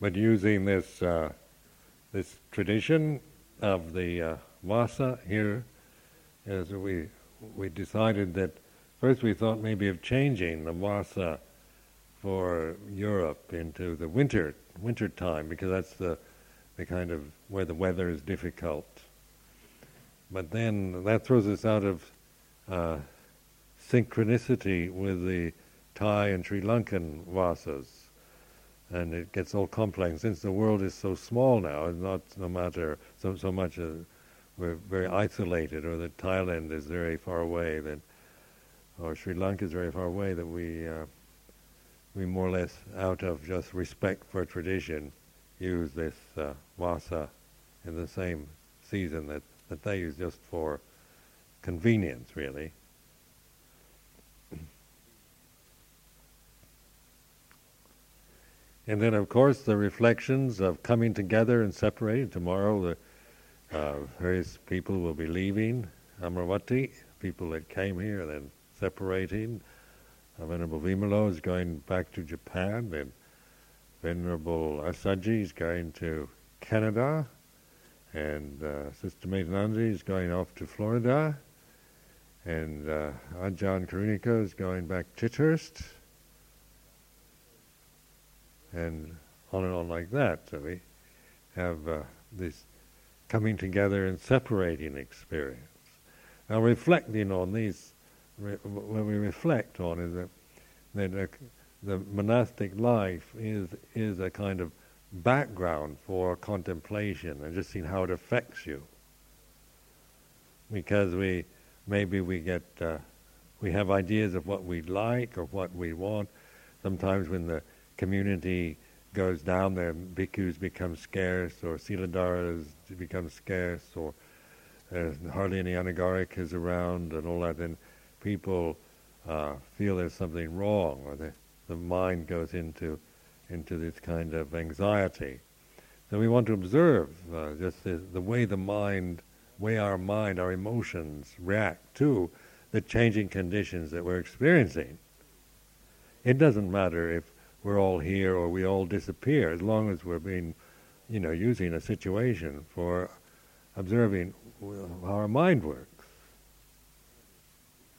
but using this uh, this tradition of the uh, vasa here, as we we decided that first we thought maybe of changing the vasa for Europe into the winter winter time because that's the the kind of where the weather is difficult. But then that throws us out of uh, synchronicity with the Thai and Sri Lankan vasas, and it gets all complex. Since the world is so small now, it's not no matter so so much. Uh, we're very isolated, or that Thailand is very far away, that or Sri Lanka is very far away, that we uh, we more or less, out of just respect for tradition, use this uh, vasa in the same season that, that they use just for convenience, really. And then, of course, the reflections of coming together and separating. Tomorrow, the uh, various people will be leaving Amaravati, people that came here, and then separating. Venerable Vimalo is going back to Japan, and Venerable Asaji is going to Canada, and uh, Sister Medhanandi is going off to Florida, and uh, Ajahn Karunika is going back to Chithurst, and on and on like that. So we have uh, this coming together and separating experience. Now, reflecting on these, re- when we reflect on is that, that uh, the monastic life is is a kind of background for contemplation and just seeing how it affects you. Because we maybe we get uh, we have ideas of what we like or what we want. Sometimes when the community goes down there, bhikkhus become scarce, or siladharas become scarce, or there's hardly any anagarikas around, and all that. Then people uh, feel there's something wrong, or the the mind goes into into this kind of anxiety. So we want to observe uh, just the, the way the mind, way our mind, our emotions react to the changing conditions that we're experiencing. It doesn't matter if we're all here or we all disappear, as long as we're being, you know, using a situation for observing how our mind works.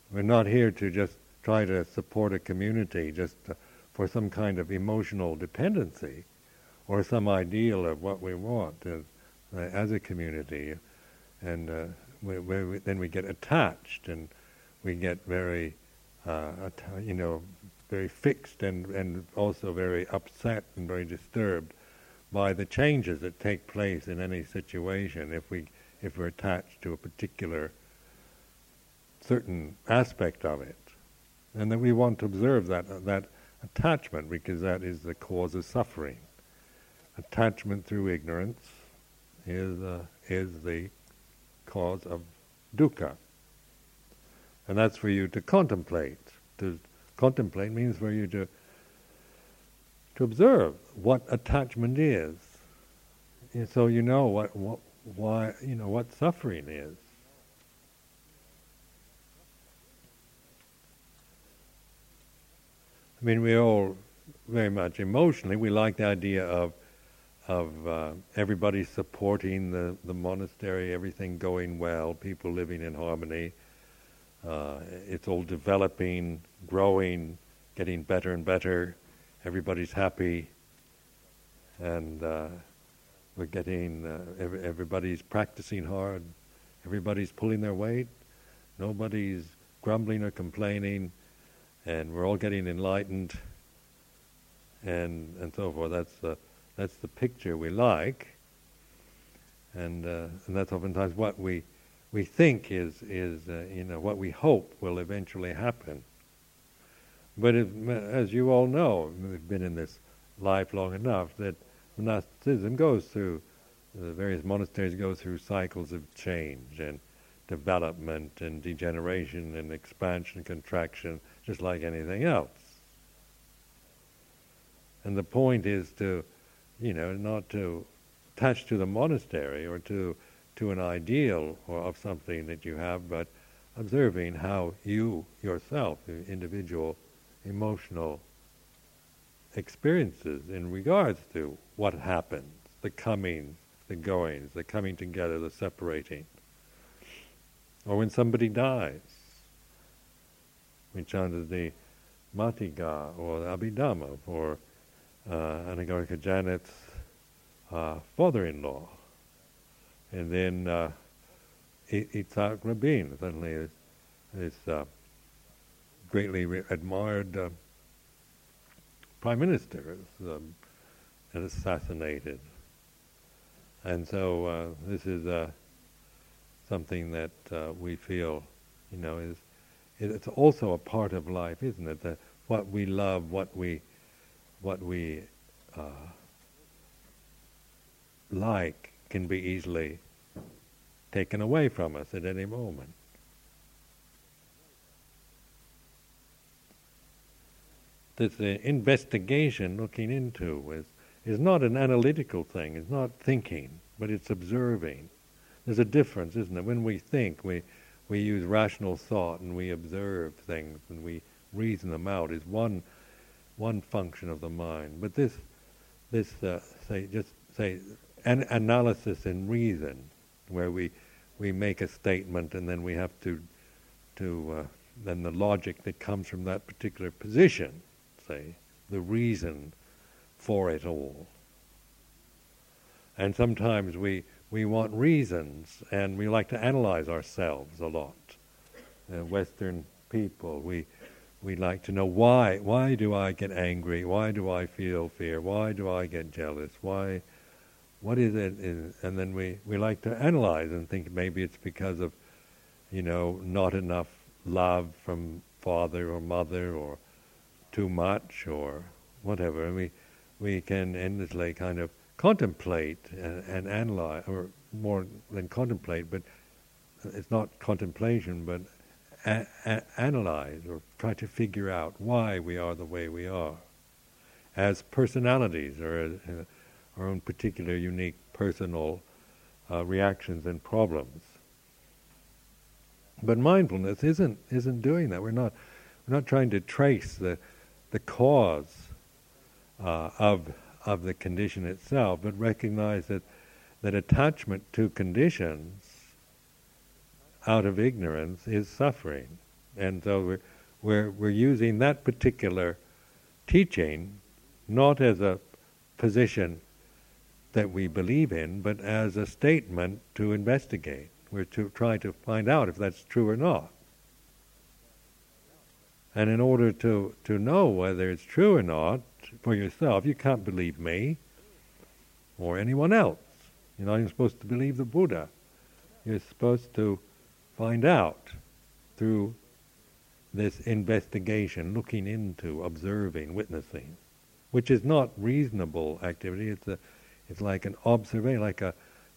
We're not here to just try to support a community just to, for some kind of emotional dependency or some ideal of what we want as, uh, as a community. And uh, we, we, then we get attached and we get very, uh, you know, very fixed and, and also very upset and very disturbed by the changes that take place in any situation if we if we're attached to a particular certain aspect of it. And then we want to observe that that attachment because that is the cause of suffering. Attachment through ignorance is uh, is the cause of dukkha. And that's for you to contemplate. To contemplate means for you to to observe what attachment is. And so you know what, what why you know what suffering is. I mean, we all very much emotionally we like the idea of of uh, everybody supporting the, the monastery, everything going well, people living in harmony. Uh, it's all developing, growing, getting better and better. Everybody's happy, and uh, we're getting uh, every, everybody's practicing hard. Everybody's pulling their weight. Nobody's grumbling or complaining and we're all getting enlightened, and and so forth. That's the that's the picture we like, and uh, and that's oftentimes what we we think is is uh, you know what we hope will eventually happen. But if, as you all know, we've been in this life long enough that monasticism goes through the various monasteries go through cycles of change and development and degeneration and expansion, and contraction, just like anything else. And the point is to, you know, not to attach to the monastery or to to an ideal or of something that you have, but observing how you yourself, individual emotional experiences in regards to what happens, the comings, the goings, the coming together, the separating. Or when somebody dies, we chanted the Matika or the Abhidhamma for uh, Anagarika Janet's uh, father-in-law. And then uh, Yitzhak Rabin, suddenly this, uh, greatly re- admired uh, prime minister is um, assassinated. And so uh, this is uh, something that uh, we feel, you know, is it's also a part of life, isn't it? That what we love, what we, what we like, can be easily taken away from us at any moment. This uh, investigation, looking into, is is not an analytical thing. It's not thinking, but it's observing. There's a difference, isn't it? When we think, we we use rational thought and we observe things and we reason them out. Is one one function of the mind. But this this uh, say just say an analysis and reason, where we we make a statement and then we have to to uh, then the logic that comes from that particular position, say the reason for it all. And sometimes we, we want reasons and we like to analyze ourselves a lot. Uh, Western people, we, we like to know why. Why do I get angry? Why do I feel fear? Why do I get jealous? Why? What is it? And then we, we like to analyze and think maybe it's because of, you know, not enough love from father or mother or too much or whatever. And we, we can endlessly kind of contemplate and, and analyze, or more than contemplate, but it's not contemplation, but a- a- analyze or try to figure out why we are the way we are as personalities or as, uh, our own particular unique personal uh, reactions and problems. But mindfulness isn't isn't doing that. We're not we're not trying to trace the the cause uh, of of the condition itself, but recognize that that attachment to conditions out of ignorance is suffering, and so we're we're we're using that particular teaching not as a position that we believe in, but as a statement to investigate. We're to try to find out if that's true or not. And in order to, to know whether it's true or not, for yourself. You can't believe me or anyone else. You're not even supposed to believe the Buddha. You're supposed to find out through this investigation, looking into, observing, witnessing, which is not reasonable activity. It's a, it's like an observation, like a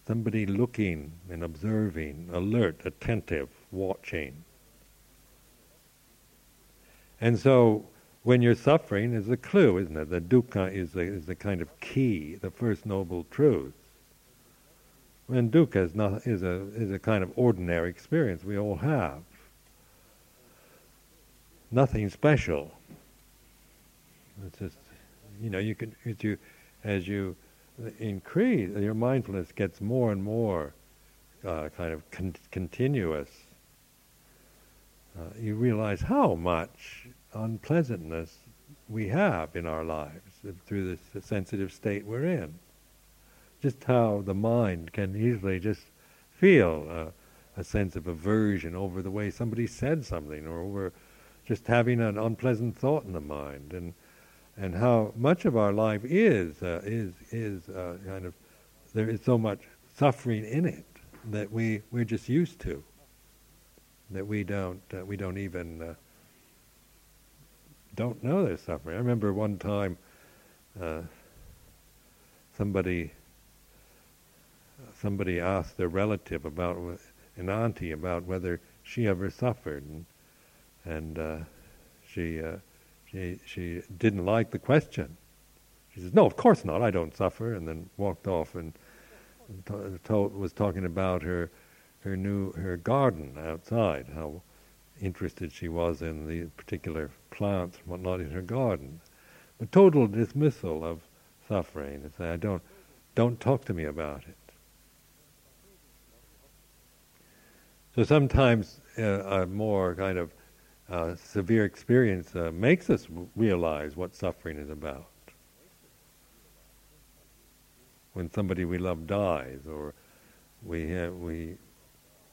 somebody looking and observing, alert, attentive, watching. And so when you're suffering is a clue, isn't it? The dukkha is the, is the kind of key, the first noble truth. When dukkha is, not, is, a, is a kind of ordinary experience we all have. Nothing special. It's just, you know, you can, as you, as you increase, your mindfulness gets more and more uh, kind of con- continuous. Uh, you realize how much unpleasantness we have in our lives through this sensitive state we're in. Just how the mind can easily just feel a, a sense of aversion over the way somebody said something or over just having an unpleasant thought in the mind and and how much of our life is uh, is is uh, kind of there is so much suffering in it that we we're just used to that we don't uh, we don't even uh, don't know they're suffering. I remember one time uh, somebody somebody asked their relative about an auntie about whether she ever suffered, and, and uh, she she she didn't like the question. She says, "No, of course not. I don't suffer," and then walked off and told, was talking about her her new her garden outside, how interested she was in the particular plants and whatnot in her garden. a total dismissal of suffering. To say, I don't, don't talk to me about it. So sometimes uh, a more kind of uh, severe experience uh, makes us realize what suffering is about. When somebody we love dies, or we we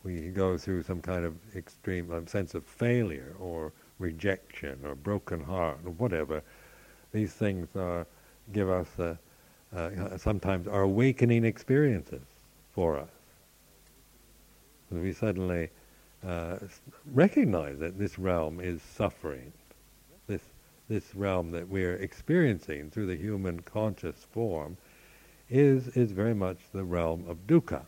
we go through some kind of extreme um, sense of failure, or rejection, or broken heart, or whatever, these things are, give us sometimes are awakening experiences for us. we suddenly uh, recognize that this realm is suffering, this this realm that we're experiencing through the human conscious form is is very much the realm of dukkha.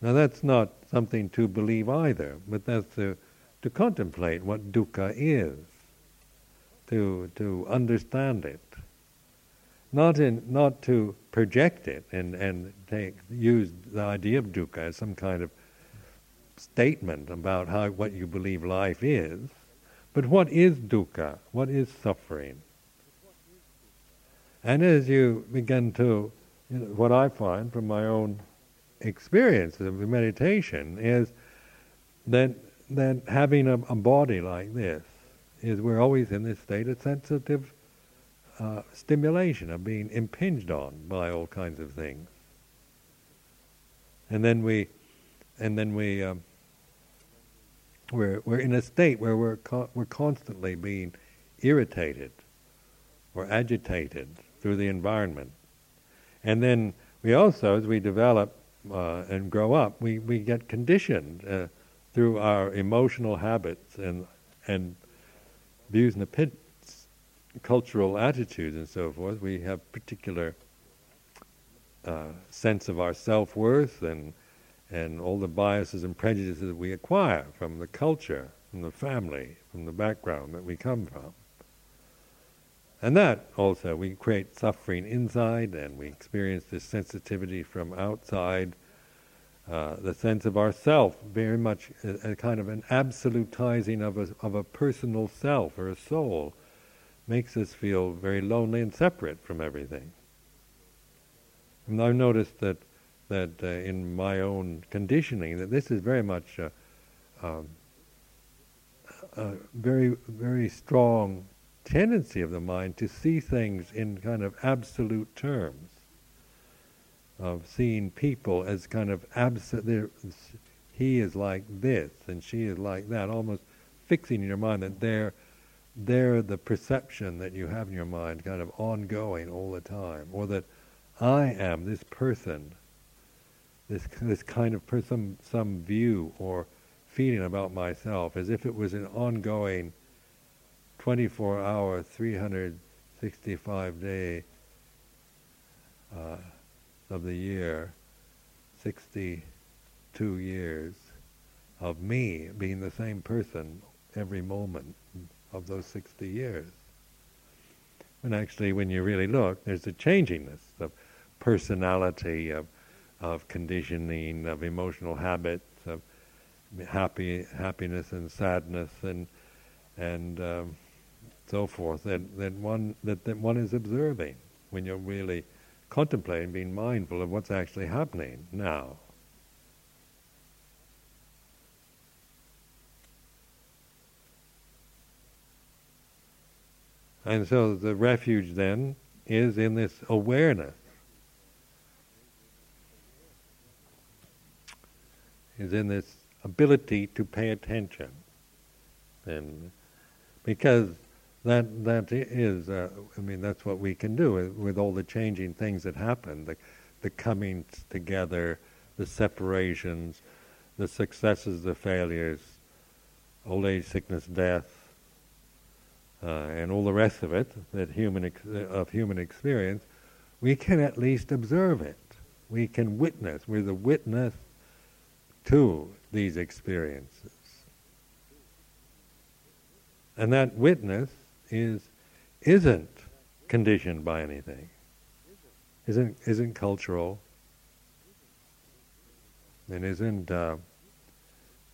Now that's not something to believe either, but that's to to contemplate what dukkha is, to to understand it, not in not to project it and and take use the idea of dukkha as some kind of statement about how what you believe life is, but what is dukkha? What is suffering? And as you begin to, you know, what I find from my own experience of meditation is that that having a, a body like this is we're always in this state of sensitive uh, stimulation of being impinged on by all kinds of things, and then we, and then we, um, we're we're in a state where we're co- we're constantly being irritated or agitated through the environment, and then we also, as we develop uh, and grow up, we, we get conditioned uh, through our emotional habits and and views and opinions cultural attitudes and so forth, we have particular uh, sense of our self worth and and all the biases and prejudices that we acquire from the culture, from the family, from the background that we come from. And that also, we create suffering inside and we experience this sensitivity from outside. Uh, the sense of ourself, very much a, a, kind of an absolutizing of a, of a personal self or a soul makes us feel very lonely and separate from everything. And I've noticed that that uh, in my own conditioning that this is very much a, um, a very very strong tendency of the mind to see things in kind of absolute terms of seeing people as kind of absolute he is like this and she is like that almost fixing in your mind that they're they're the perception that you have in your mind kind of ongoing all the time, or that I am this person, this this kind of person, some view or feeling about myself, as if it was an ongoing 24 hour, 365 day uh, of the year, 62 years of me being the same person every moment of those 60 years. And actually, when you really look, there's a changingness of personality, of, of conditioning, of emotional habits, of happy happiness and sadness, and and um, so forth. That that one that, that one is observing when you're really contemplating, being mindful of what's actually happening now. And so the refuge then is in this awareness. Is in this ability to pay attention. And because that that is, uh, I mean, that's what we can do with, with, all the changing things that happen, the, the comings together, the separations, the successes, the failures, old age, sickness, death, uh, and all the rest of it that human ex- of human experience, we can at least observe it. We can witness. We're the witness to these experiences, and that witness is isn't conditioned by anything. Isn't isn't cultural. And isn't uh,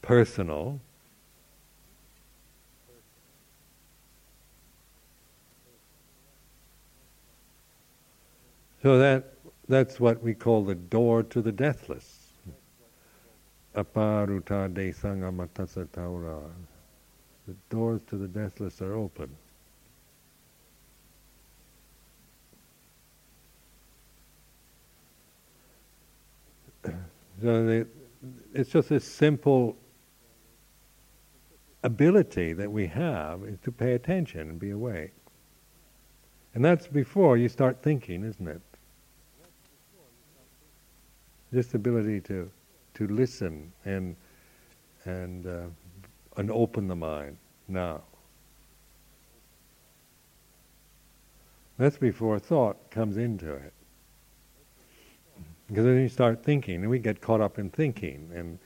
personal So that that's what we call the door to the deathless. Aparuta tesam amatassa dvara. The doors to the deathless are open. So they, it's just a simple ability that we have is to pay attention and be awake. And that's before you start thinking, isn't it? This ability to to listen and and uh, and open the mind now. That's before thought comes into it. Because then you start thinking, and we get caught up in thinking, and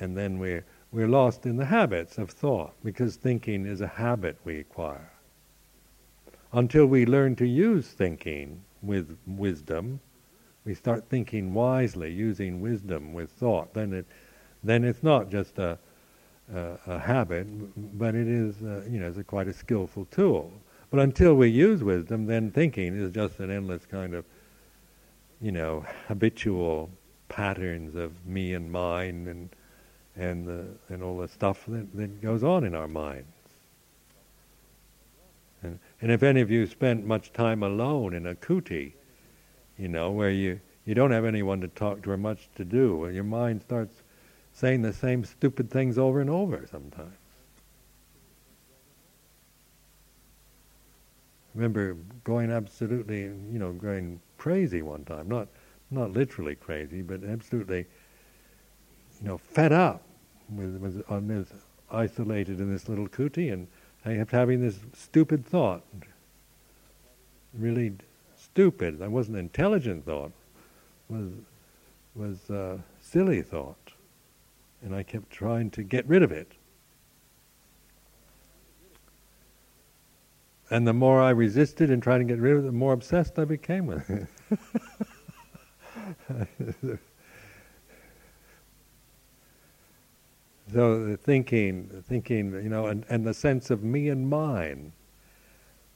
and then we're we're lost in the habits of thought because thinking is a habit we acquire. Until we learn to use thinking with wisdom, we start thinking wisely, using wisdom with thought. Then it, then it's not just a a, a habit, but it is uh, you know it's a quite a skillful tool. But until we use wisdom, then thinking is just an endless kind of you know habitual patterns of me and mine and and the, and all the stuff that, that goes on in our minds. And, and if any of you spent much time alone in a kuti, you know, where you, you don't have anyone to talk to or much to do, and your mind starts saying the same stupid things over and over sometimes. I remember going absolutely, you know, going crazy one time. Not, not literally crazy, but absolutely you know, fed up with, with on this isolated in this little kuti, and I kept having this stupid thought, really stupid. That wasn't intelligent thought, was was uh, silly thought, and I kept trying to get rid of it. And the more I resisted and tried to get rid of it, the more obsessed I became with it. So the thinking, thinking, you know, and, and the sense of me and mine,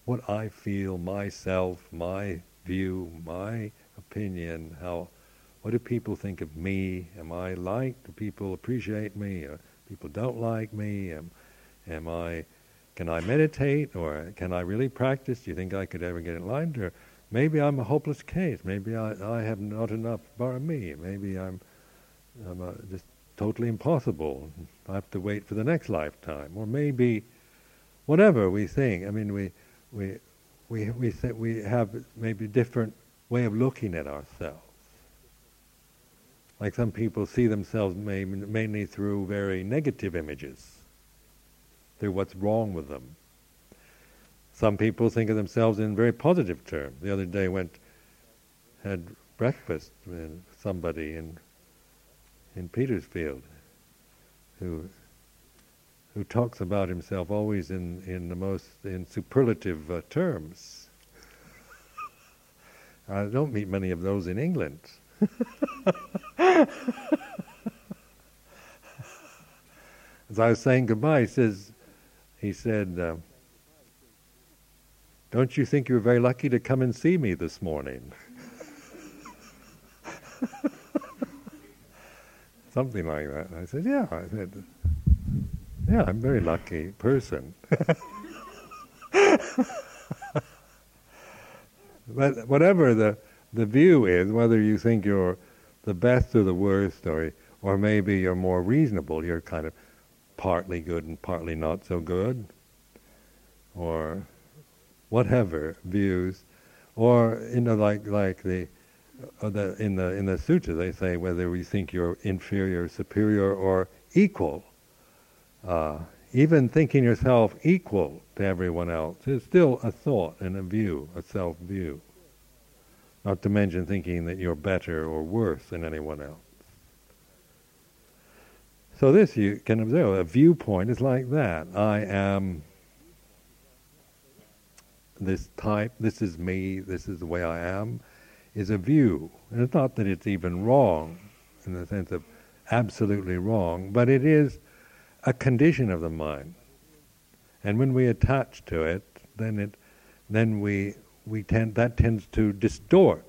what I feel, myself, my view, my opinion, how, what do people think of me? Am I liked? Do people appreciate me? Or people don't like me? Am, am I, can I meditate? Or can I really practice? Do you think I could ever get enlightened? Or maybe I'm a hopeless case. Maybe I, I have not enough parami. Maybe I'm, I'm a, just totally impossible. I have to wait for the next lifetime, or maybe whatever we think. I mean, we we we we we have maybe different way of looking at ourselves. Like some people see themselves may, mainly through very negative images, through what's wrong with them. Some people think of themselves in very positive terms. The other day, went had breakfast with somebody in in Petersfield, who who talks about himself always in, in the most in superlative uh, terms. I don't meet many of those in England. As I was saying goodbye, he says, he said, uh, "Don't you think you were very lucky to come and see me this morning?" something like that. I said, yeah. I said, yeah, I'm a very lucky person. but whatever the the view is, whether you think you're the best or the worst, or or maybe you're more reasonable, you're kind of partly good and partly not so good, or whatever views, or you know, like like the uh, the, in the in the sutra they say whether we think you're inferior, superior, or equal. Uh, even thinking yourself equal to everyone else is still a thought and a view, a self view. Not to mention thinking that you're better or worse than anyone else. So this you can observe. A viewpoint is like that. I am this type. This is me. This is the way I am is a view. And it's not that it's even wrong in the sense of absolutely wrong, but it is a condition of the mind. And when we attach to it, then it then we we tend that tends to distort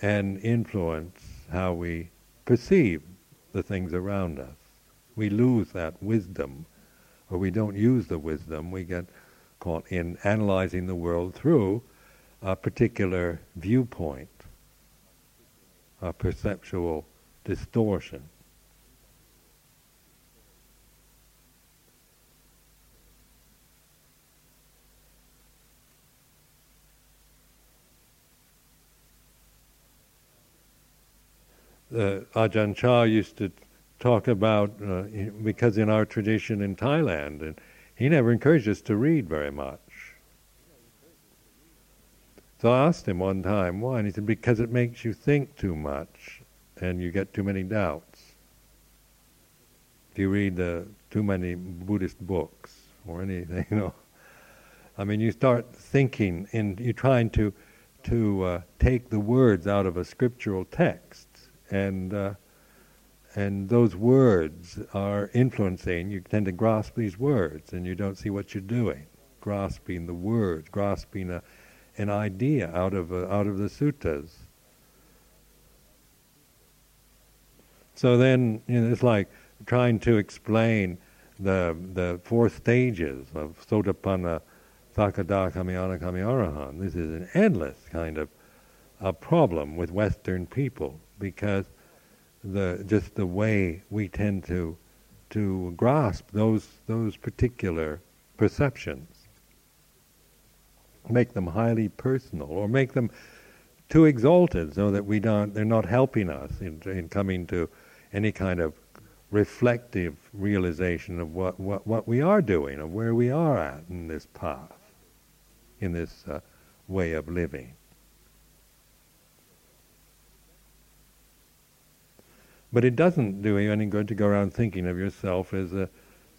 and influence how we perceive the things around us. We lose that wisdom, or we don't use the wisdom. We get caught in analyzing the world through a particular viewpoint, a perceptual distortion. Ajahn Chah used to talk about, uh, because in our tradition in Thailand, and he never encouraged us to read very much. So I asked him one time why, and he said, because it makes you think too much and you get too many doubts. If you read the, too many Buddhist books or anything, you know. I mean, you start thinking and you're trying to, to uh, take the words out of a scriptural text and uh, and those words are influencing. You tend to grasp these words, and you don't see what you're doing, grasping the words, grasping a, an idea out of uh, out of the suttas. So then, you know, it's like trying to explain the the four stages of Sotapanna, Sakadagami, Anagami, Arahant. This is an endless kind of a problem with Western people because the just the way we tend to to grasp those those particular perceptions make them highly personal or make them too exalted so that we don't they're not helping us in, in coming to any kind of reflective realization of what, what, what we are doing of where we are at in this path in this uh, way of living But it doesn't do you any good to go around thinking of yourself as a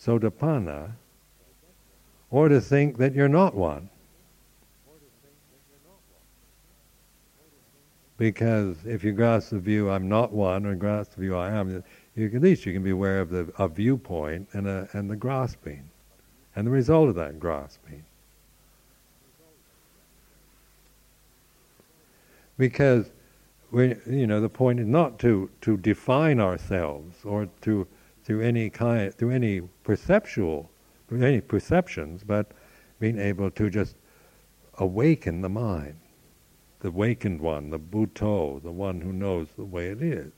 sotapanna or to think that you're not one. Because if you grasp the view, I'm not one, or grasp the view, I am, you, at least you can be aware of the a viewpoint and, a, and the grasping, and the result of that grasping. Because we, you know, the point is not to, to define ourselves or to through any kind through any perceptual through any perceptions, but being able to just awaken the mind, the awakened one, the Buddho, the one who knows the way it is.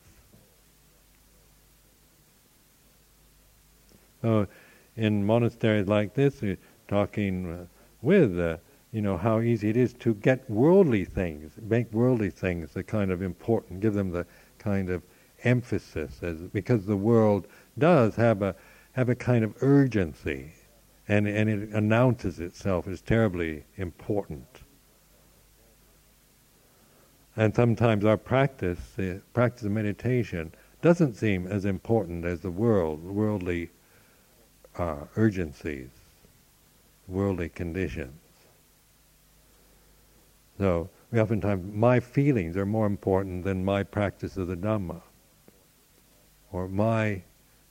So, in monasteries like this, we're talking with uh, you know, how easy it is to get worldly things, make worldly things the kind of important, give them the kind of emphasis, as because the world does have a have a kind of urgency, and and it announces itself as terribly important. And sometimes our practice, the practice of meditation, doesn't seem as important as the world, worldly uh, urgencies, worldly conditions. So we oftentimes, my feelings are more important than my practice of the Dhamma. Or my,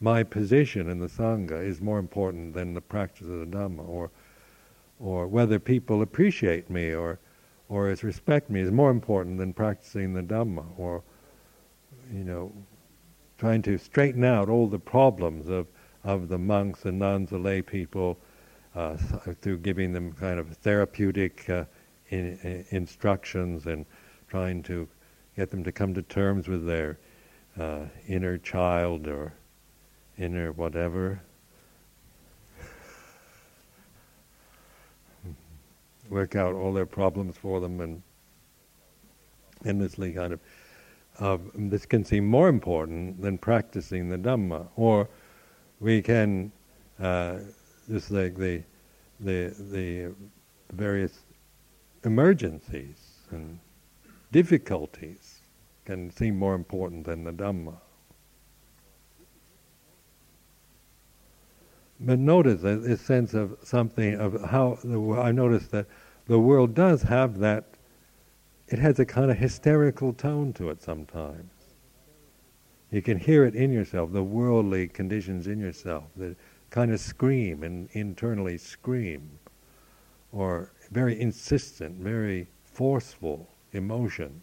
my position in the Sangha is more important than the practice of the Dhamma. Or, or whether people appreciate me or, or respect me is more important than practicing the Dhamma. Or, you know, trying to straighten out all the problems of, of the monks and nuns, the lay people, uh, through giving them kind of therapeutic uh, in, in instructions and trying to get them to come to terms with their uh, inner child or inner whatever. Work out all their problems for them and endlessly kind of. Uh, this can seem more important than practicing the Dhamma. Or we can, uh, just like the, the, the various emergencies and difficulties can seem more important than the Dhamma. But notice this sense of something of how the, I noticed that the world does have that. It has a kind of hysterical tone to it sometimes. You can hear it in yourself, the worldly conditions in yourself that kind of scream and internally scream or very insistent, very forceful emotion.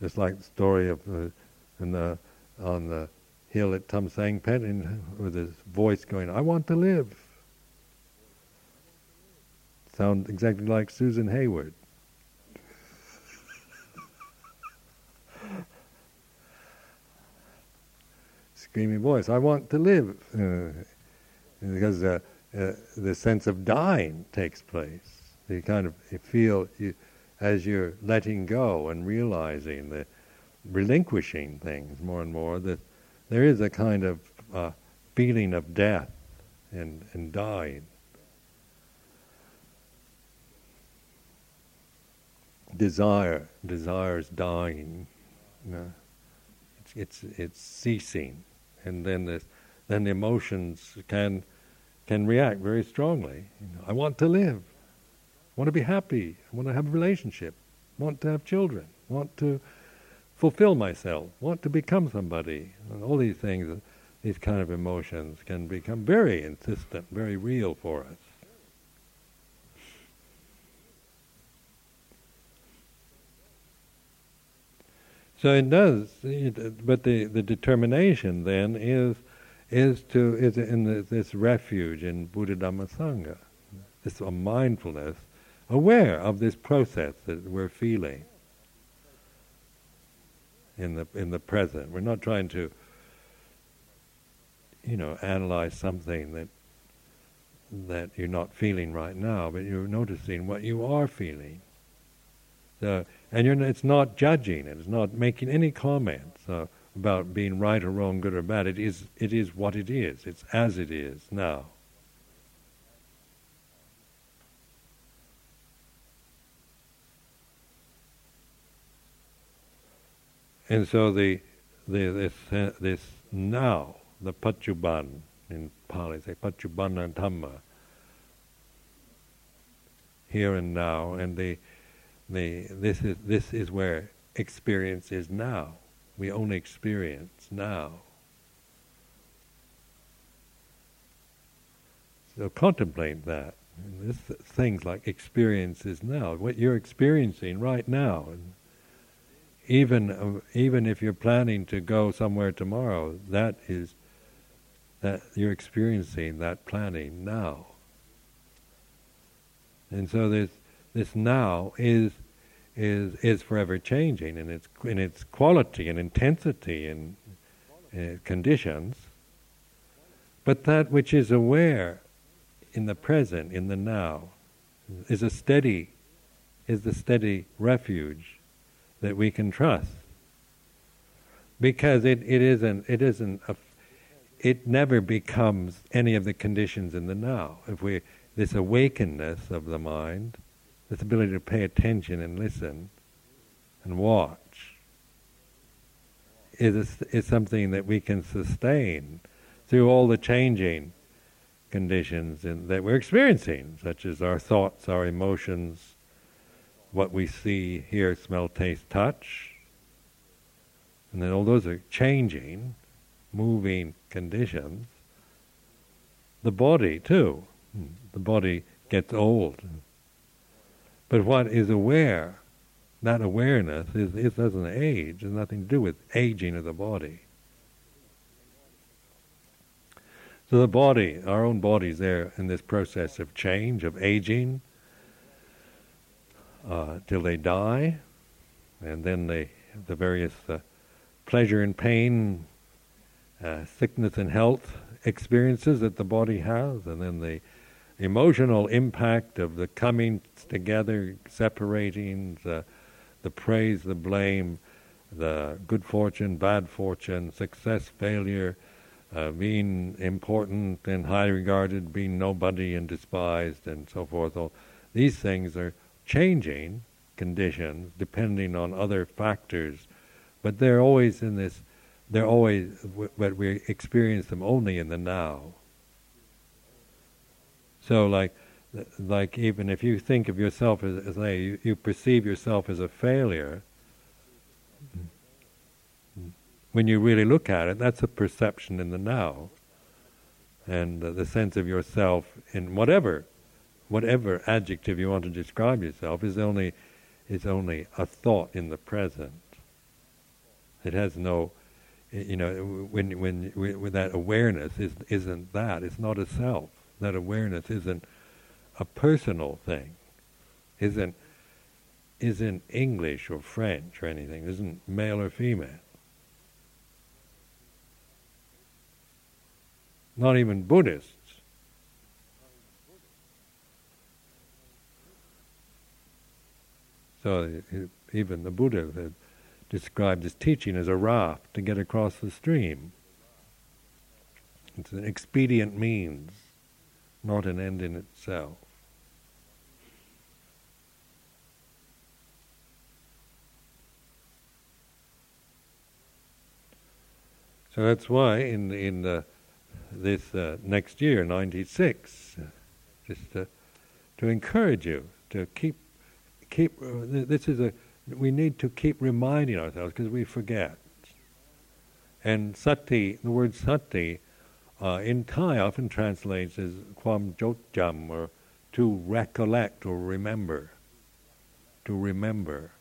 It's like the story of uh, in the, on the hill at Tham Saeng Phet with his voice going, I want to live. Sound exactly like Susan Hayward. Screaming voice, I want to live. Uh, because uh, uh, the sense of dying takes place. You kind of you feel, you, as you're letting go and realizing that relinquishing things more and more, that there is a kind of uh, feeling of death and, and dying. Desire, desire is dying. It's, it's, it's ceasing, and then the then the emotions can can react very strongly. You know, I want to live. I want to be happy. I want to have a relationship. I want to have children. I want to fulfill myself, want to become somebody. And all these things, these kind of emotions can become very insistent, very real for us. So it does, it, but the, the determination then is is to is in the, this refuge in Buddha Dhamma Sangha, this mindfulness, aware of this process that we're feeling in the in the present. We're not trying to, you know, analyze something that that you're not feeling right now, but you're noticing what you are feeling. So, and you're, it's not judging it. It's not making any comments uh, about being right or wrong, good or bad. It is it is what it is. It's as it is now. And so the, the this uh, this now, the pachuban in Pali, say pachubana dhamma, here and now, and the the this is this is where experience is now. We only experience now. So contemplate that. This things like experience is now. What you're experiencing right now. And even uh, even if you're planning to go somewhere tomorrow, that is that you're experiencing that planning now. And so this this now is is is forever changing in its in its quality and intensity and uh, conditions. But that which is aware in the present, in the now, is a steady, is the steady refuge that we can trust. Because it, it isn't, it isn't, a, it never becomes any of the conditions in the now. If we, this awakeness of the mind, this ability to pay attention and listen and watch, is, is something that we can sustain through all the changing conditions in, that we're experiencing, such as our thoughts, our emotions, what we see, hear, smell, taste, touch. And then all those are changing, moving conditions. The body, too. The body gets old. But what is aware, that awareness, is, it doesn't age. It has nothing to do with aging of the body. So the body, our own body's there in this process of change, of aging, uh, till they die, and then they, the various uh, pleasure and pain, uh, sickness and health experiences that the body has, and then the emotional impact of the coming together, separating, the, the praise, the blame, the good fortune, bad fortune, success, failure, uh, being important and highly regarded, being nobody and despised, and so forth. All these things are changing conditions depending on other factors, but they're always in this. They're always, but we experience them only in the now. So, like, like even if you think of yourself as, as a, you, you perceive yourself as a failure, when you really look at it, that's a perception in the now. And uh, the sense of yourself in whatever, whatever adjective you want to describe yourself is only, is only a thought in the present. It has no, you know, when when, when that awareness is isn't that. It's not a self. That awareness isn't a personal thing. Isn't isn't English or French or anything. Isn't male or female. Not even Buddhists. So even the Buddha had described his teaching as a raft to get across the stream. It's an expedient means, not an end in itself. So that's why in in the, this uh, next year, '96, uh, just to, to encourage you to keep keep. Uh, this is a we need to keep reminding ourselves because we forget. And sati, the word sati, uh, in Thai often translates as kwam jam, or to recollect or remember. To remember.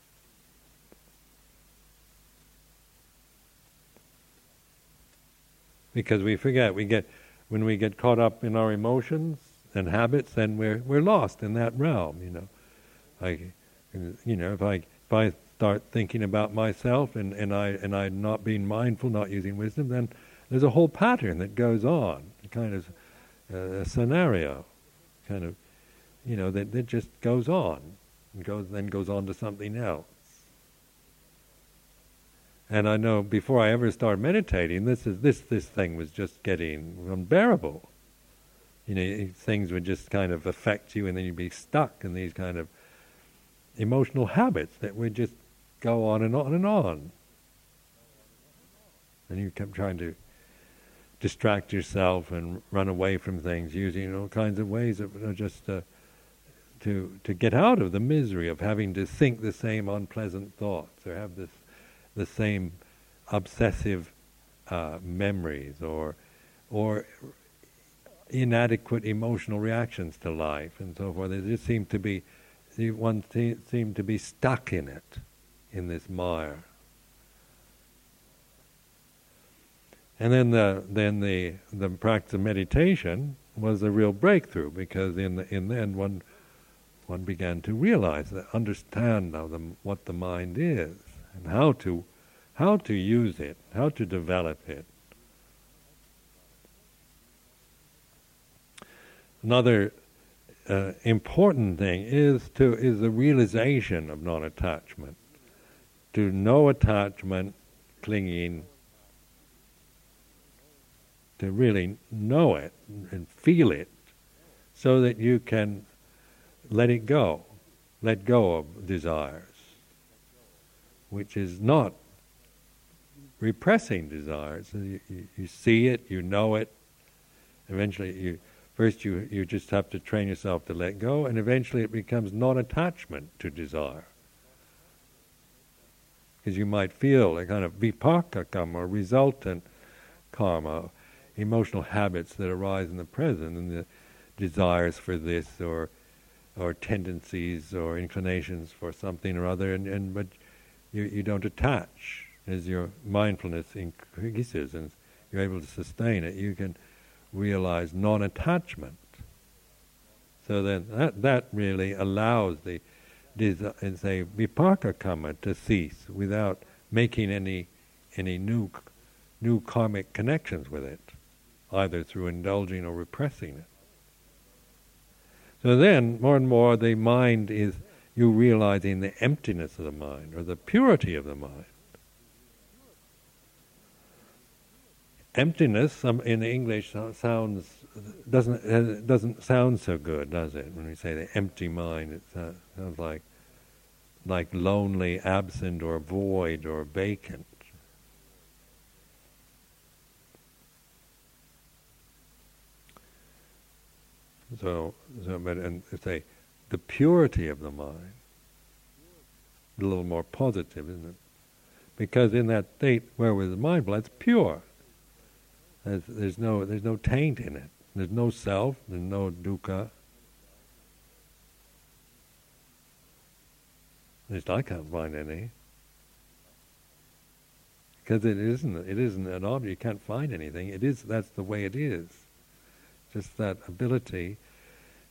Because we forget, we get when we get caught up in our emotions and habits, then we're we're lost in that realm. You know, I, you know, if I if I start thinking about myself and, and I and I not being mindful, not using wisdom, then there's a whole pattern that goes on, kind of uh, a scenario, kind of, you know, that, that just goes on, and goes then goes on to something else. And I know before I ever started meditating, this is this this thing was just getting unbearable. You know, things would just kind of affect you, and then you'd be stuck in these kind of emotional habits that would just go on and on and on. And you kept trying to distract yourself and run away from things using all kinds of ways that are just uh, to to get out of the misery of having to think the same unpleasant thoughts or have this the same obsessive uh, memories or or inadequate emotional reactions to life and so forth. They just seem to be one seemed to be stuck in it, in this mire. And then the then the the practice of meditation was a real breakthrough because in the in the end one one began to realize that understand now the, what the mind is and how to how to use it, how to develop it. Another uh, important thing is to is the realization of non-attachment, to no attachment, clinging, to really know it and feel it, so that you can let it go, let go of desires, which is not repressing desires. You, you, see it, you know it. Eventually, you First, you, you just have to train yourself to let go, and eventually it becomes non attachment to desire. Because you might feel a kind of vipaka karma, resultant karma, emotional habits that arise in the present, and the desires for this or or tendencies or inclinations for something or other, and, and but you, you don't attach as your mindfulness increases and you're able to sustain it. You can realize non-attachment. So then that, that really allows the and say vipaka karma to cease without making any any new new karmic connections with it, either through indulging or repressing it. So then, more and more, the mind is you realizing the emptiness of the mind or the purity of the mind. emptiness in English sounds doesn't uh, doesn't sound so good, does it? When we say the empty mind, it sounds like like lonely, absent, or void, or vacant. So, so and say the purity of the mind, a little more positive, isn't it? because in that state where we're mindful, it's pure. There's, there's no there's no taint in it. There's no self. There's no dukkha. At least I can't find any. Because it isn't it isn't an object. You can't find anything. It is that's the way it is. Just that ability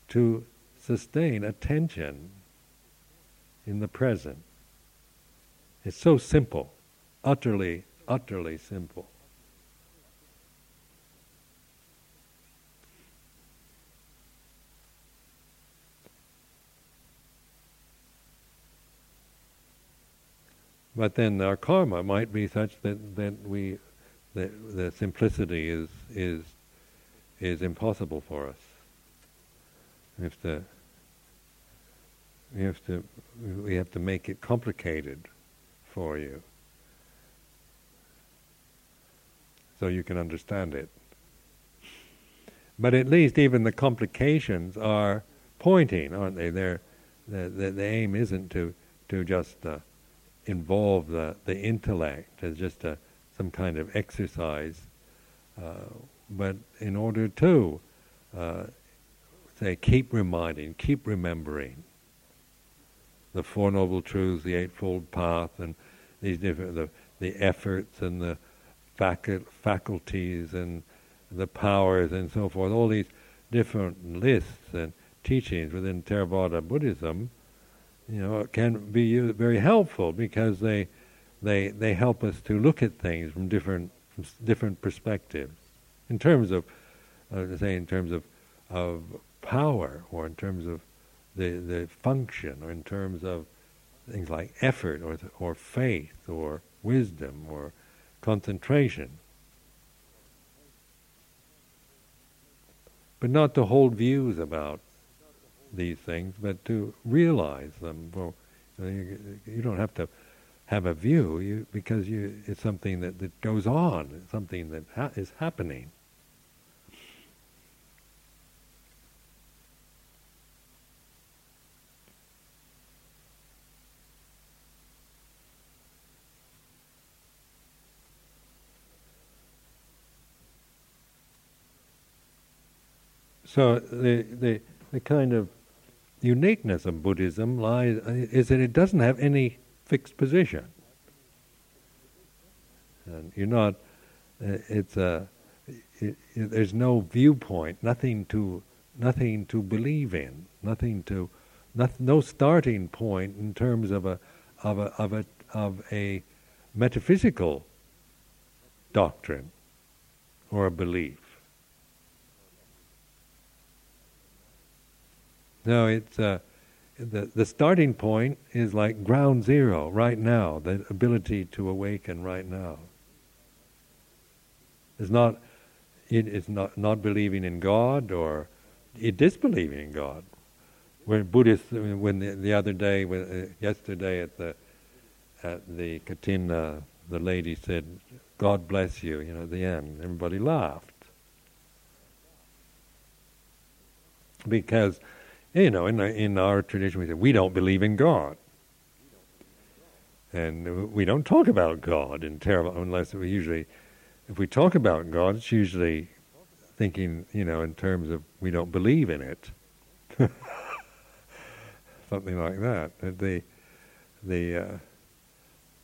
to sustain attention in the present. It's so simple, utterly, utterly simple. But then our karma might be such that, that we that the simplicity is is is impossible for us. We have to we have to we have to make it complicated for you so you can understand it. But at least even the complications are pointing, aren't they? They're, the, the, the aim isn't to to just uh, involve the, the intellect as just a, some kind of exercise, uh, but in order to uh, say keep reminding, keep remembering the Four Noble Truths, the Eightfold Path, and these different the, the efforts and the facu- faculties and the powers and so forth, all these different lists and teachings within Theravada Buddhism you know, can be very helpful because they they they help us to look at things from different from different perspectives, in terms of, uh, say, in terms of of power, or in terms of the the function, or in terms of things like effort, or or faith, or wisdom, or concentration. But not to hold views about these things, but to realize them. Well, you, you don't have to have a view you, because you, it's something that, that goes on, something that ha- is happening. So the the the kind of uniqueness of Buddhism lies is that it doesn't have any fixed position. And you're not. Uh, it's a. It, it, there's no viewpoint, nothing to, nothing to believe in, nothing to, not, no starting point in terms of a, of a, of a, of a metaphysical doctrine or a belief. No, it's uh, the the starting point is like ground zero right now. The ability to awaken right now. It's not. It is not not believing in God or it disbelieving in God. When Buddhists, when the, the other day, when, uh, yesterday at the at the Kathina, the lady said, "God bless you." You know, at the end, everybody laughed because you know, in, in our tradition, we say we don't believe in God. And we don't talk about God in terrible, unless we usually, if we talk about God, it's usually thinking, you know, in terms of we don't believe in it. Something like that. The, the, uh,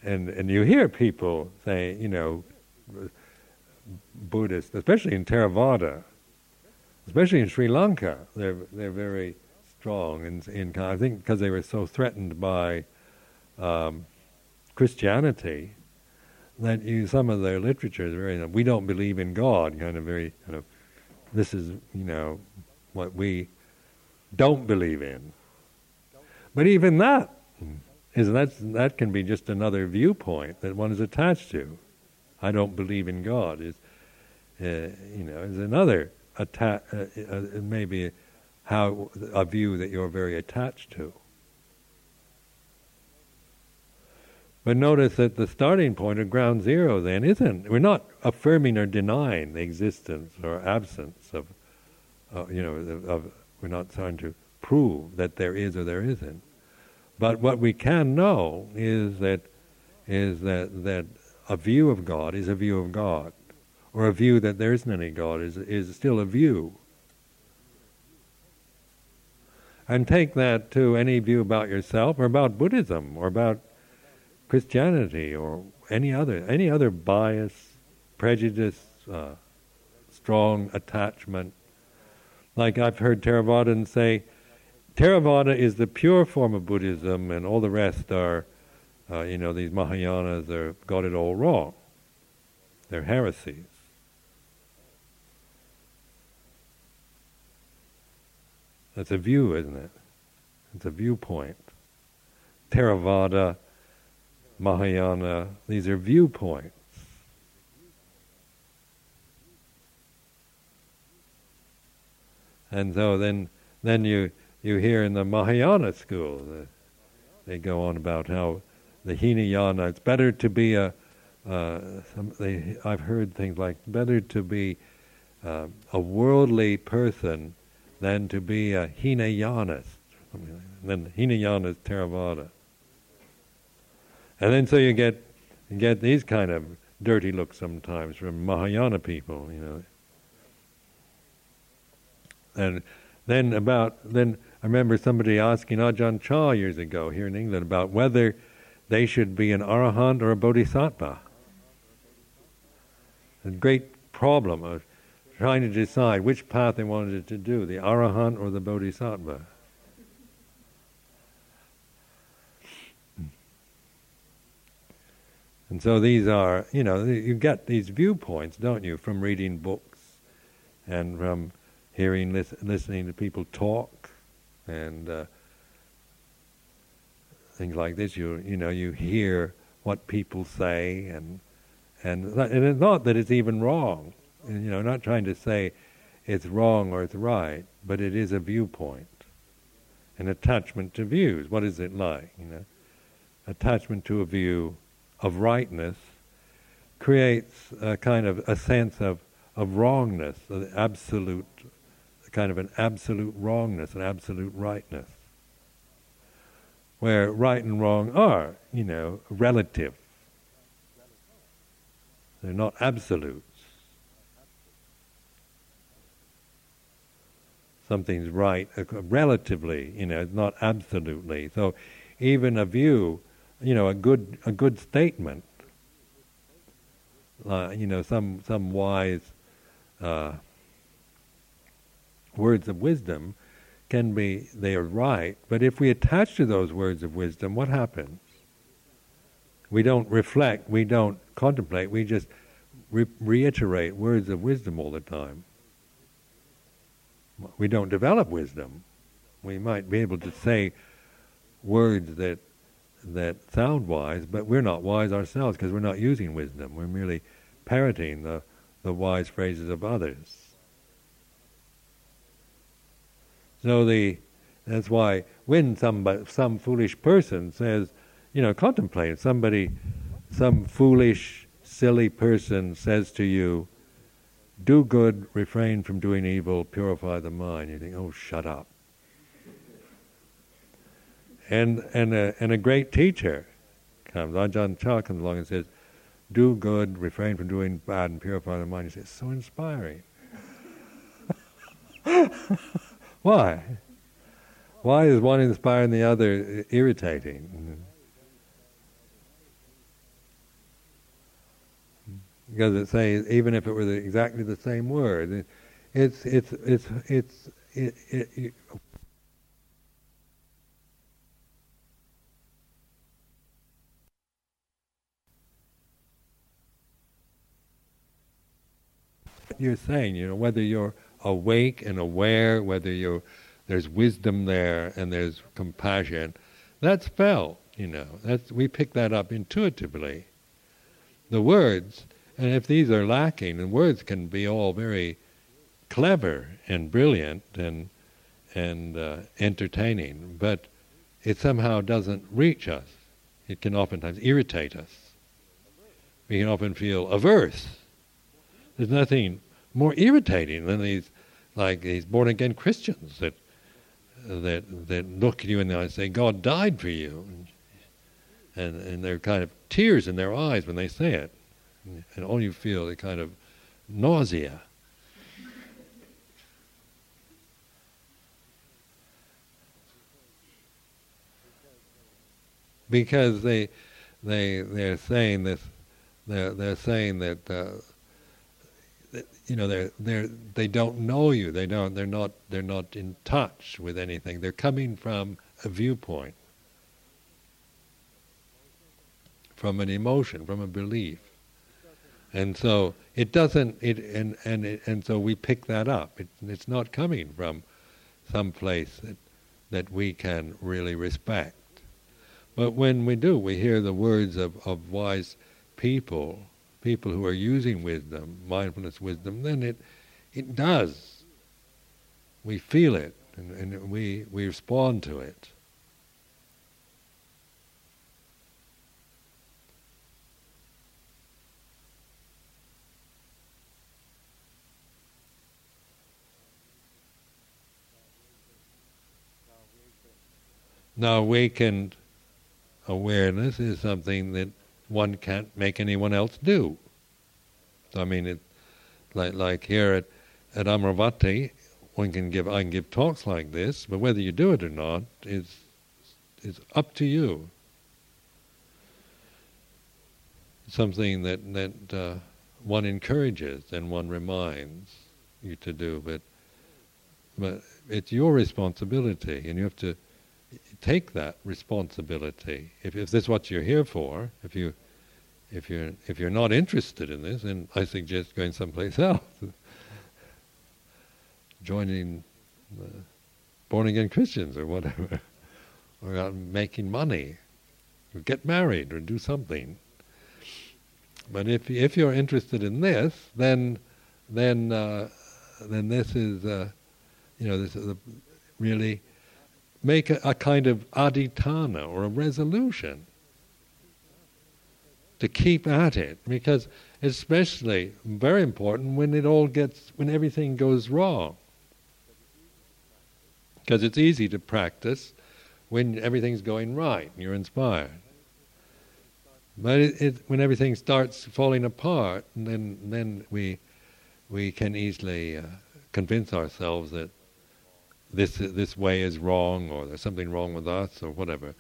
and, and you hear people say, you know, Buddhists, especially in Theravada, especially in Sri Lanka, they're, they're very strong in, in I think because they were so threatened by um, Christianity that you, some of their literature is very we don't believe in God kind of very kind of this is you know what we don't believe in. But even that is that that can be just another viewpoint that one is attached to. I don't believe in God is uh, you know is another attack. uh, uh, maybe how a view that you're very attached to. But notice that the starting point of ground zero then isn't, we're not affirming or denying the existence or absence of, uh, you know, of, of, we're not trying to prove that there is or there isn't. But what we can know is that is that that a view of God is a view of God, or a view that there isn't any God is is still a view. And take that to any view about yourself, or about Buddhism, or about Christianity, or any other any other bias, prejudice, uh, strong attachment. Like I've heard Theravadins say, Theravada is the pure form of Buddhism, and all the rest are, uh, you know, these Mahayanas are got it all wrong. They're heresies. That's a view, isn't it? It's a viewpoint. Theravada, Mahayana, these are viewpoints. And so then, then you you hear in the Mahayana school, the, they go on about how the Hinayana, it's better to be a, uh, some, they, I've heard things like, better to be uh, a worldly person than to be a Hinayanist. Like then Hinayana is Theravada. And then so you get, you get these kind of dirty looks sometimes from Mahayana people, you know. And then about, then I remember somebody asking Ajahn Chah years ago here in England about whether they should be an arahant or a bodhisattva. A great problem of trying to decide which path they wanted to do, the arahant or the bodhisattva. And so these are, you know, you get these viewpoints, don't you, from reading books and from hearing, listening to people talk and uh, things like this. You you know you hear what people say, and and it's not that it's even wrong. You know, not trying to say it's wrong or it's right, but it is a viewpoint, an attachment to views. What is it like? You know, attachment to a view of rightness creates a kind of a sense of of wrongness, of absolute kind of an absolute wrongness, an absolute rightness. Where right and wrong are, you know, relative. They're not absolutes. Something's right uh, relatively, you know, not absolutely. So even a view, you know, a good a good statement, uh, you know, some some wise uh, words of wisdom can be, they are right, but if we attach to those words of wisdom, what happens? We don't reflect, we don't contemplate, we just re- reiterate words of wisdom all the time. We don't develop wisdom. We might be able to say words that that sound wise, but we're not wise ourselves because we're not using wisdom. We're merely parroting the, the wise phrases of others. So the that's why when some some foolish person says, you know, contemplate somebody, some foolish, silly person says to you, "Do good, refrain from doing evil, purify the mind." You think, "Oh, shut up." And and a and a great teacher comes, Ajahn Chah comes along and says, "Do good, refrain from doing bad, and purify the mind." You say, "It's so inspiring." Why? Why is one inspiring the other irritating? Because it says even if it were the, exactly the same word, it's it's it's it's it, it, it, you're saying, you know, whether you're awake and aware, whether you're there's wisdom there and there's compassion, that's felt, you know. That's we pick that up intuitively. The words, and if these are lacking, and words can be all very clever and brilliant and and uh, entertaining, but it somehow doesn't reach us. It can oftentimes irritate us. We can often feel averse. There's nothing more irritating than these like these born again Christians that that that look at you in the eye and say, God died for you. and and there are kind of tears in their eyes when they say it, and all you feel is kind of nausea. Because they, they, they're saying this, they're, they're saying that, uh, that you know, they're, they're, they don't know you. They don't, they're not, they're not in touch with anything. They're coming from a viewpoint, from an emotion, from a belief. And so it doesn't, it, and, and, it, and so we pick that up. It, it's not coming from some place that, that we can really respect. But when we do, we hear the words of, of wise people, people who are using wisdom, mindfulness wisdom, then it, it does. We feel it and, and we, we respond to it. Now awakened awareness is something that one can't make anyone else do. I mean, it, like like here at at Amaravati, one can give I can give talks like this, but whether you do it or not is is up to you. Something that that uh, one encourages and one reminds you to do, but but it's your responsibility, and you have to take that responsibility. If, if this is what you're here for, if you if you're if you're not interested in this, then I suggest going someplace else, joining born again Christians or whatever, or making money, or get married or do something. But if if you're interested in this, then then uh, then this is uh, you know this is really make a, a kind of adhitthana or a resolution to keep at it because especially very important when it all gets when everything goes wrong. Because it's easy to practice when everything's going right and you're inspired. But it, it, when everything starts falling apart then then we we can easily uh, convince ourselves that this this way is wrong or there's something wrong with us or whatever.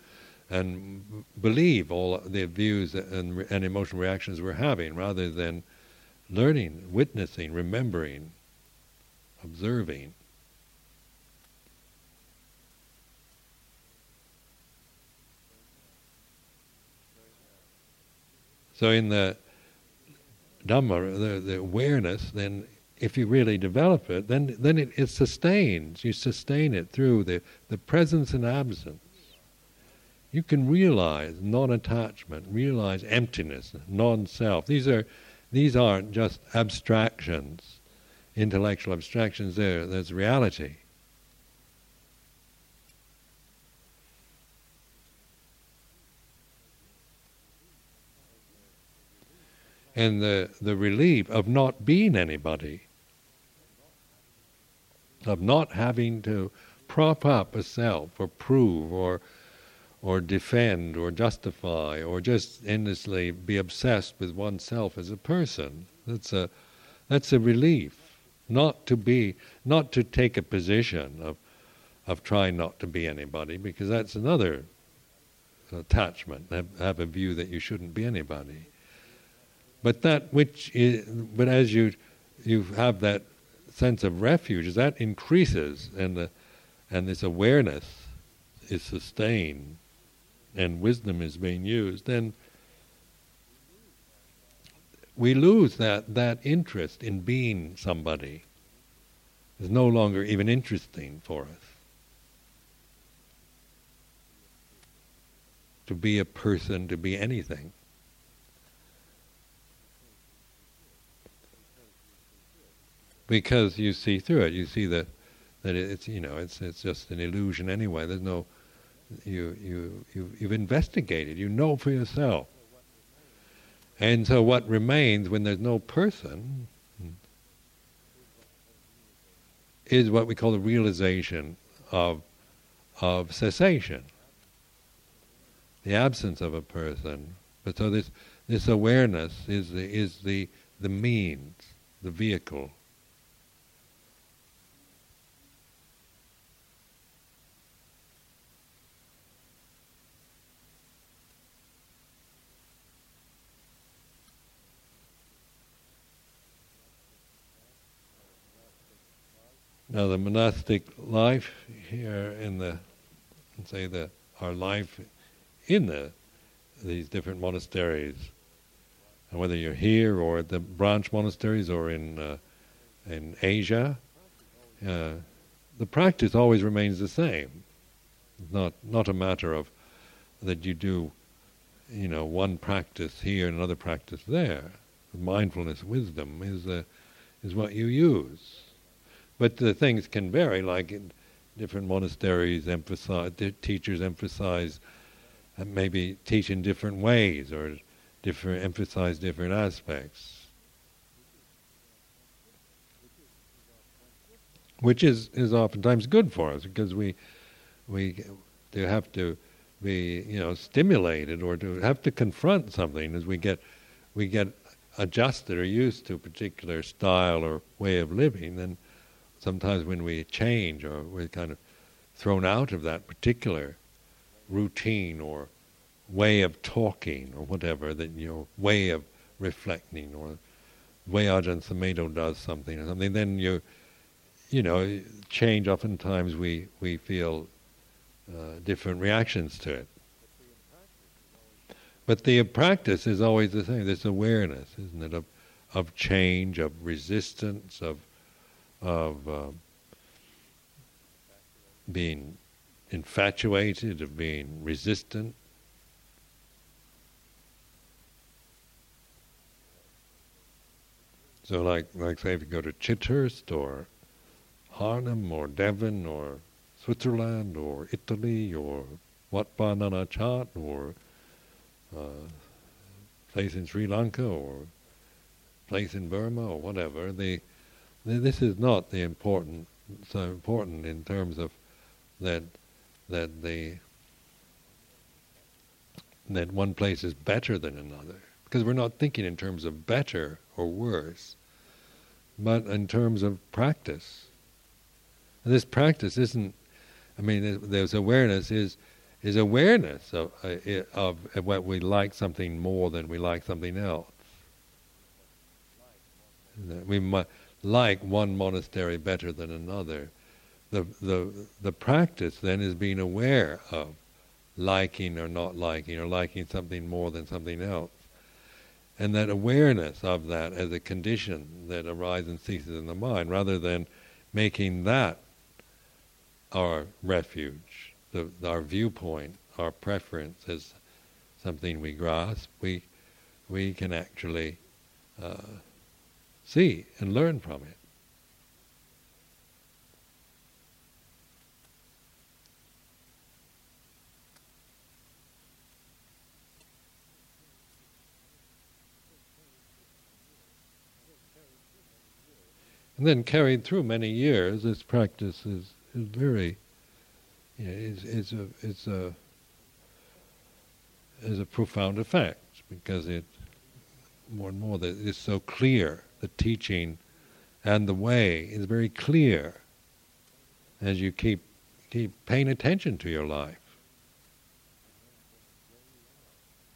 And believe all the views and, and emotional reactions we're having rather than learning witnessing remembering observing. So in the Dhamma, the, the awareness, then if you really develop it, then then it, it sustains. You sustain it through the, the presence and absence. You can realize non-attachment, realize emptiness, non-self. These are these aren't just abstractions, intellectual abstractions. There, there's reality. and the, the relief of not being anybody of not having to prop up a self or prove or or defend or justify or just endlessly be obsessed with oneself as a person. That's a that's a relief. Not to be not to take a position of of trying not to be anybody because that's another attachment. Have, have a view that you shouldn't be anybody. But that which is, but as you you have that sense of refuge, as that increases and the, and this awareness is sustained and wisdom is being used, then we lose that, that interest in being somebody. It's no longer even interesting for us. To be a person, to be anything. Because you see through it. You see that that it's you know it's it's just an illusion anyway. There's no you you you you've investigated. You know for yourself. And so what remains when there's no person is what we call the realization of of cessation. the absence of a person. But so this this awareness is the, is the the means, the vehicle. Now the monastic life here in the, say the our life in the these different monasteries, and whether you're here or at the branch monasteries or in uh, in Asia, uh, the practice always remains the same. Not not a matter of that you do, you know, one practice here and another practice there. Mindfulness, wisdom is uh, is what you use. But the things can vary, like in different monasteries emphasize, teachers emphasize, uh, maybe teach in different ways or different, emphasize different aspects. Which is, is oftentimes good for us because we, we do have to be, you know, stimulated or to have to confront something as we get, we get adjusted or used to a particular style or way of living, then sometimes when we change or we're kind of thrown out of that particular routine or way of talking or whatever, that your way of reflecting or way Ajahn Sumedho does something or something, then you, you know, change. Oftentimes we we feel uh, different reactions to it. But the practice is always the same. This awareness, isn't it, of of change, of resistance, of of uh, being infatuated, of being resistant. So, like, like say, if you go to Chithurst or Harnham or Devon or Switzerland or Italy or Wat Nanachat or uh, place in Sri Lanka or place in Burma or whatever, the this is not the important, so important in terms of that that the that one place is better than another because we're not thinking in terms of better or worse, but in terms of practice. And this practice isn't. I mean, there's awareness is is awareness of, uh, of, of what we like something more than we like something else. We might like one monastery better than another. The, the, the practice then is being aware of liking or not liking, or liking something more than something else. And that awareness of that as a condition that arises and ceases in the mind, rather than making that our refuge, the, our viewpoint, our preference as something we grasp, we, we can actually uh, see and learn from it. And then carried through many years, this practice is, is very, you know, is, is a, it's a, is a profound effect because it more and more that it's so clear the teaching and the way is very clear as you keep keep paying attention to your life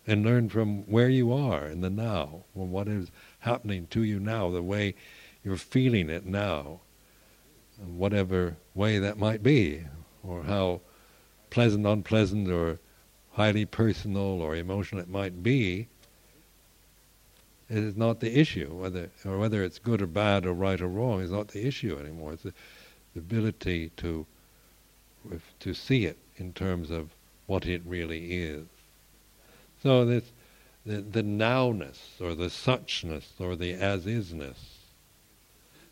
and learn from where you are in the now, from what is happening to you now, the way you're feeling it now, whatever way that might be, or how pleasant, unpleasant, or highly personal or emotional it might be, it is not the issue, whether or whether it's good or bad or right or wrong is not the issue anymore. It's the, the ability to to see it in terms of what it really is. So this the, the nowness or the suchness or the as isness.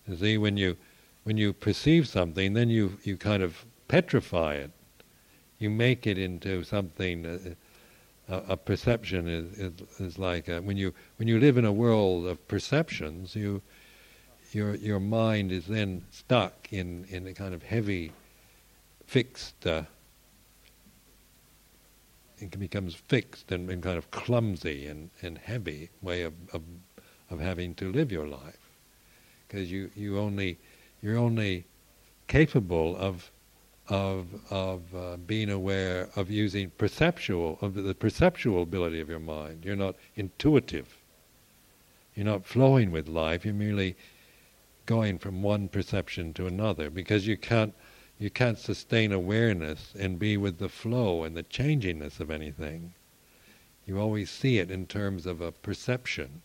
You see, when you when you perceive something, then you you kind of petrify it. You make it into something. Uh, a, a perception is, is, is like a, when you when you live in a world of perceptions, you your your mind is then stuck in in a kind of heavy, fixed uh, it becomes fixed and, and, kind of clumsy and, and heavy way of, of, of having to live your life. Because you, you only, you're only capable of, of, of uh, being aware of using perceptual, of the perceptual ability of your mind. You're not intuitive. You're not flowing with life, you're merely going from one perception to another because you can't you can't sustain awareness and be with the flow and the changiness of anything. You always see it in terms of a perception,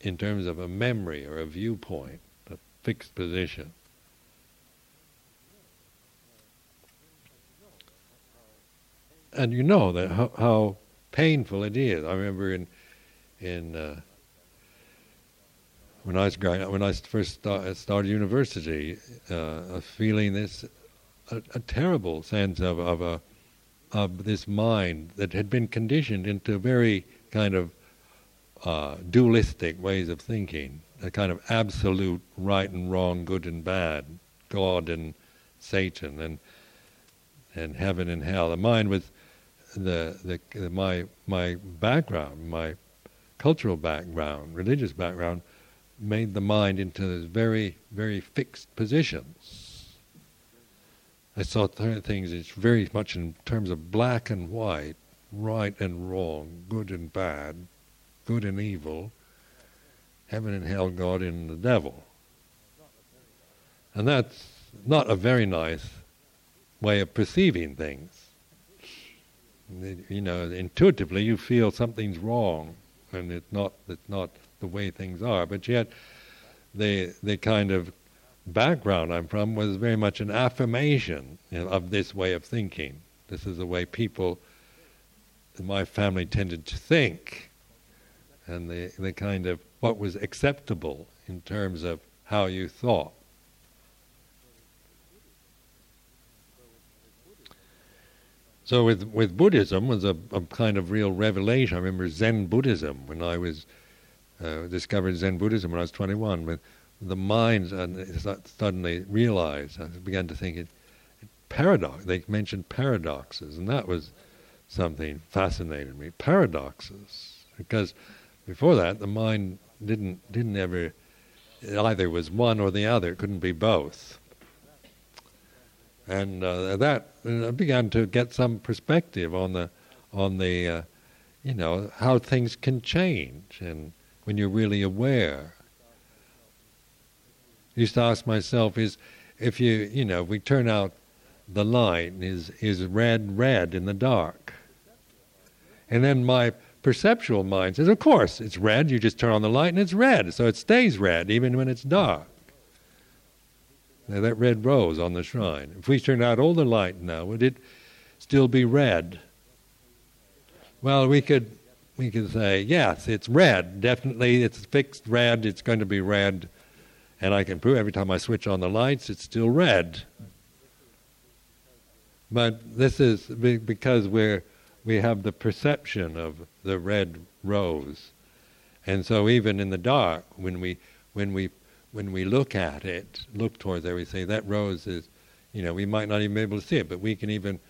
in terms of a memory or a viewpoint, a fixed position. And you know that how, how painful it is. I remember in in uh, when I was growing up, when I first start, started university, uh, feeling this a, a, terrible sense of of a of this mind that had been conditioned into very kind of uh, dualistic ways of thinking, a kind of absolute right and wrong, good and bad, God and Satan, and and heaven and hell. The mind was the, the, my my background, my cultural background, religious background made the mind into very, very fixed positions. I saw th- things it's very much in terms of black and white, right and wrong, good and bad, good and evil, heaven and hell, God and the devil. And that's not a very nice way of perceiving things. You know, intuitively you feel something's wrong, and it's not. It's not the way things are. But yet, the the kind of background I'm from was very much an affirmation you know, of this way of thinking. This is the way people in my family tended to think, and the the kind of what was acceptable in terms of how you thought. So with with Buddhism was a, a kind of real revelation. I remember Zen Buddhism when I was uh, discovered Zen Buddhism when I was 21. When the mind suddenly realized, I began to think it, it paradox. They mentioned paradoxes, and that was something fascinated me. Paradoxes, because before that the mind didn't didn't ever it either was one or the other. It couldn't be both. And uh, that I began to get some perspective on the on the uh, you know how things can change and when you're really aware. I used to ask myself is if you you know we turn out the light is is red red in the dark. And then my perceptual mind says, of course, it's red, you just turn on the light and it's red, so it stays red even when it's dark. Now that red rose on the shrine. If we turned out all the light now, would it still be red? Well, we could we can say, yes, it's red. Definitely, it's fixed red. It's going to be red. And I can prove every time I switch on the lights, it's still red. But this is because we're, we have the perception of the red rose. And so even in the dark, when we, when we, when we look at it, look towards it, we say that rose is, you know, we might not even be able to see it, but we can even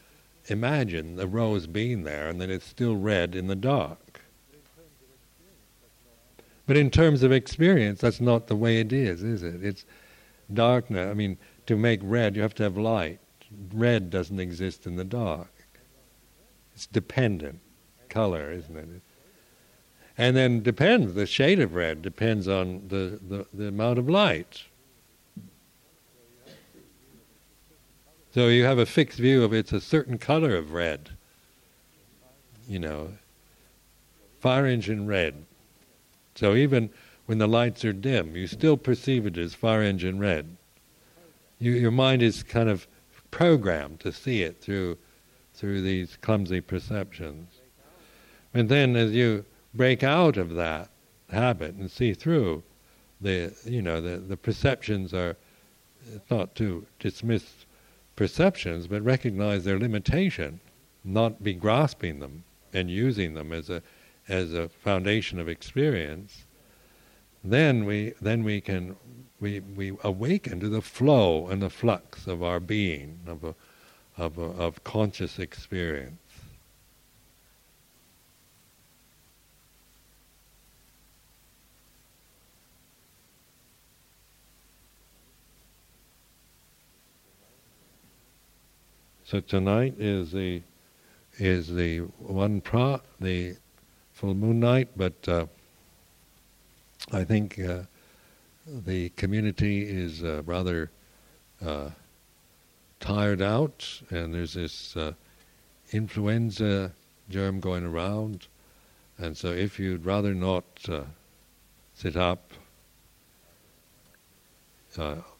imagine the rose being there and that it's still red in the dark. But in terms of experience, that's not the way it is, is it? It's darkness. I mean, to make red, you have to have light. Red doesn't exist in the dark. It's dependent color, isn't it? And then depends, the shade of red depends on the, the, the amount of light. So you have a fixed view of it's a certain color of red. You know, fire engine red. So even when the lights are dim, you still perceive it as fire engine red. You, your mind is kind of programmed to see it through through these clumsy perceptions. And then as you break out of that habit and see through the you know the, the perceptions are not to dismiss perceptions but recognize their limitation, not be grasping them and using them as a as a foundation of experience, then we then we can we we awaken to the flow and the flux of our being of a of, of conscious experience. So tonight is the is the Wan Phra the full moon night, but uh, I think uh, the community is uh, rather uh, tired out, and there's this uh, influenza germ going around, and so if you'd rather not uh, sit up,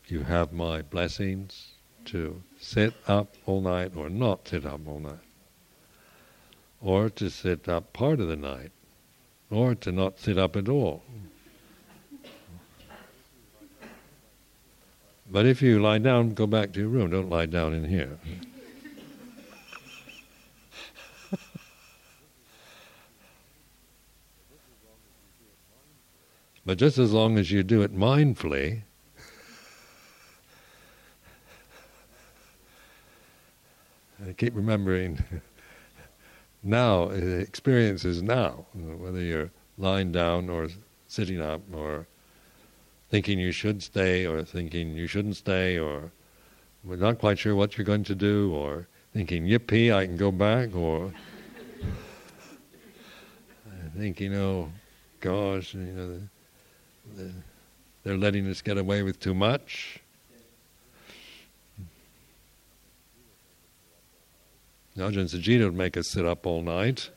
you have my blessings to sit up all night or not sit up all night, or to sit up part of the night, or to not sit up at all. But if you lie down, go back to your room. Don't lie down in here. but just as long as you do it mindfully, keep remembering now, uh, experience is now, whether you're lying down or sitting up or thinking you should stay or thinking you shouldn't stay or we're not quite sure what you're going to do or thinking, yippee, I can go back or thinking, oh, gosh, you know, they're letting us get away with too much. Ajahn Sucitto would make us sit up all night.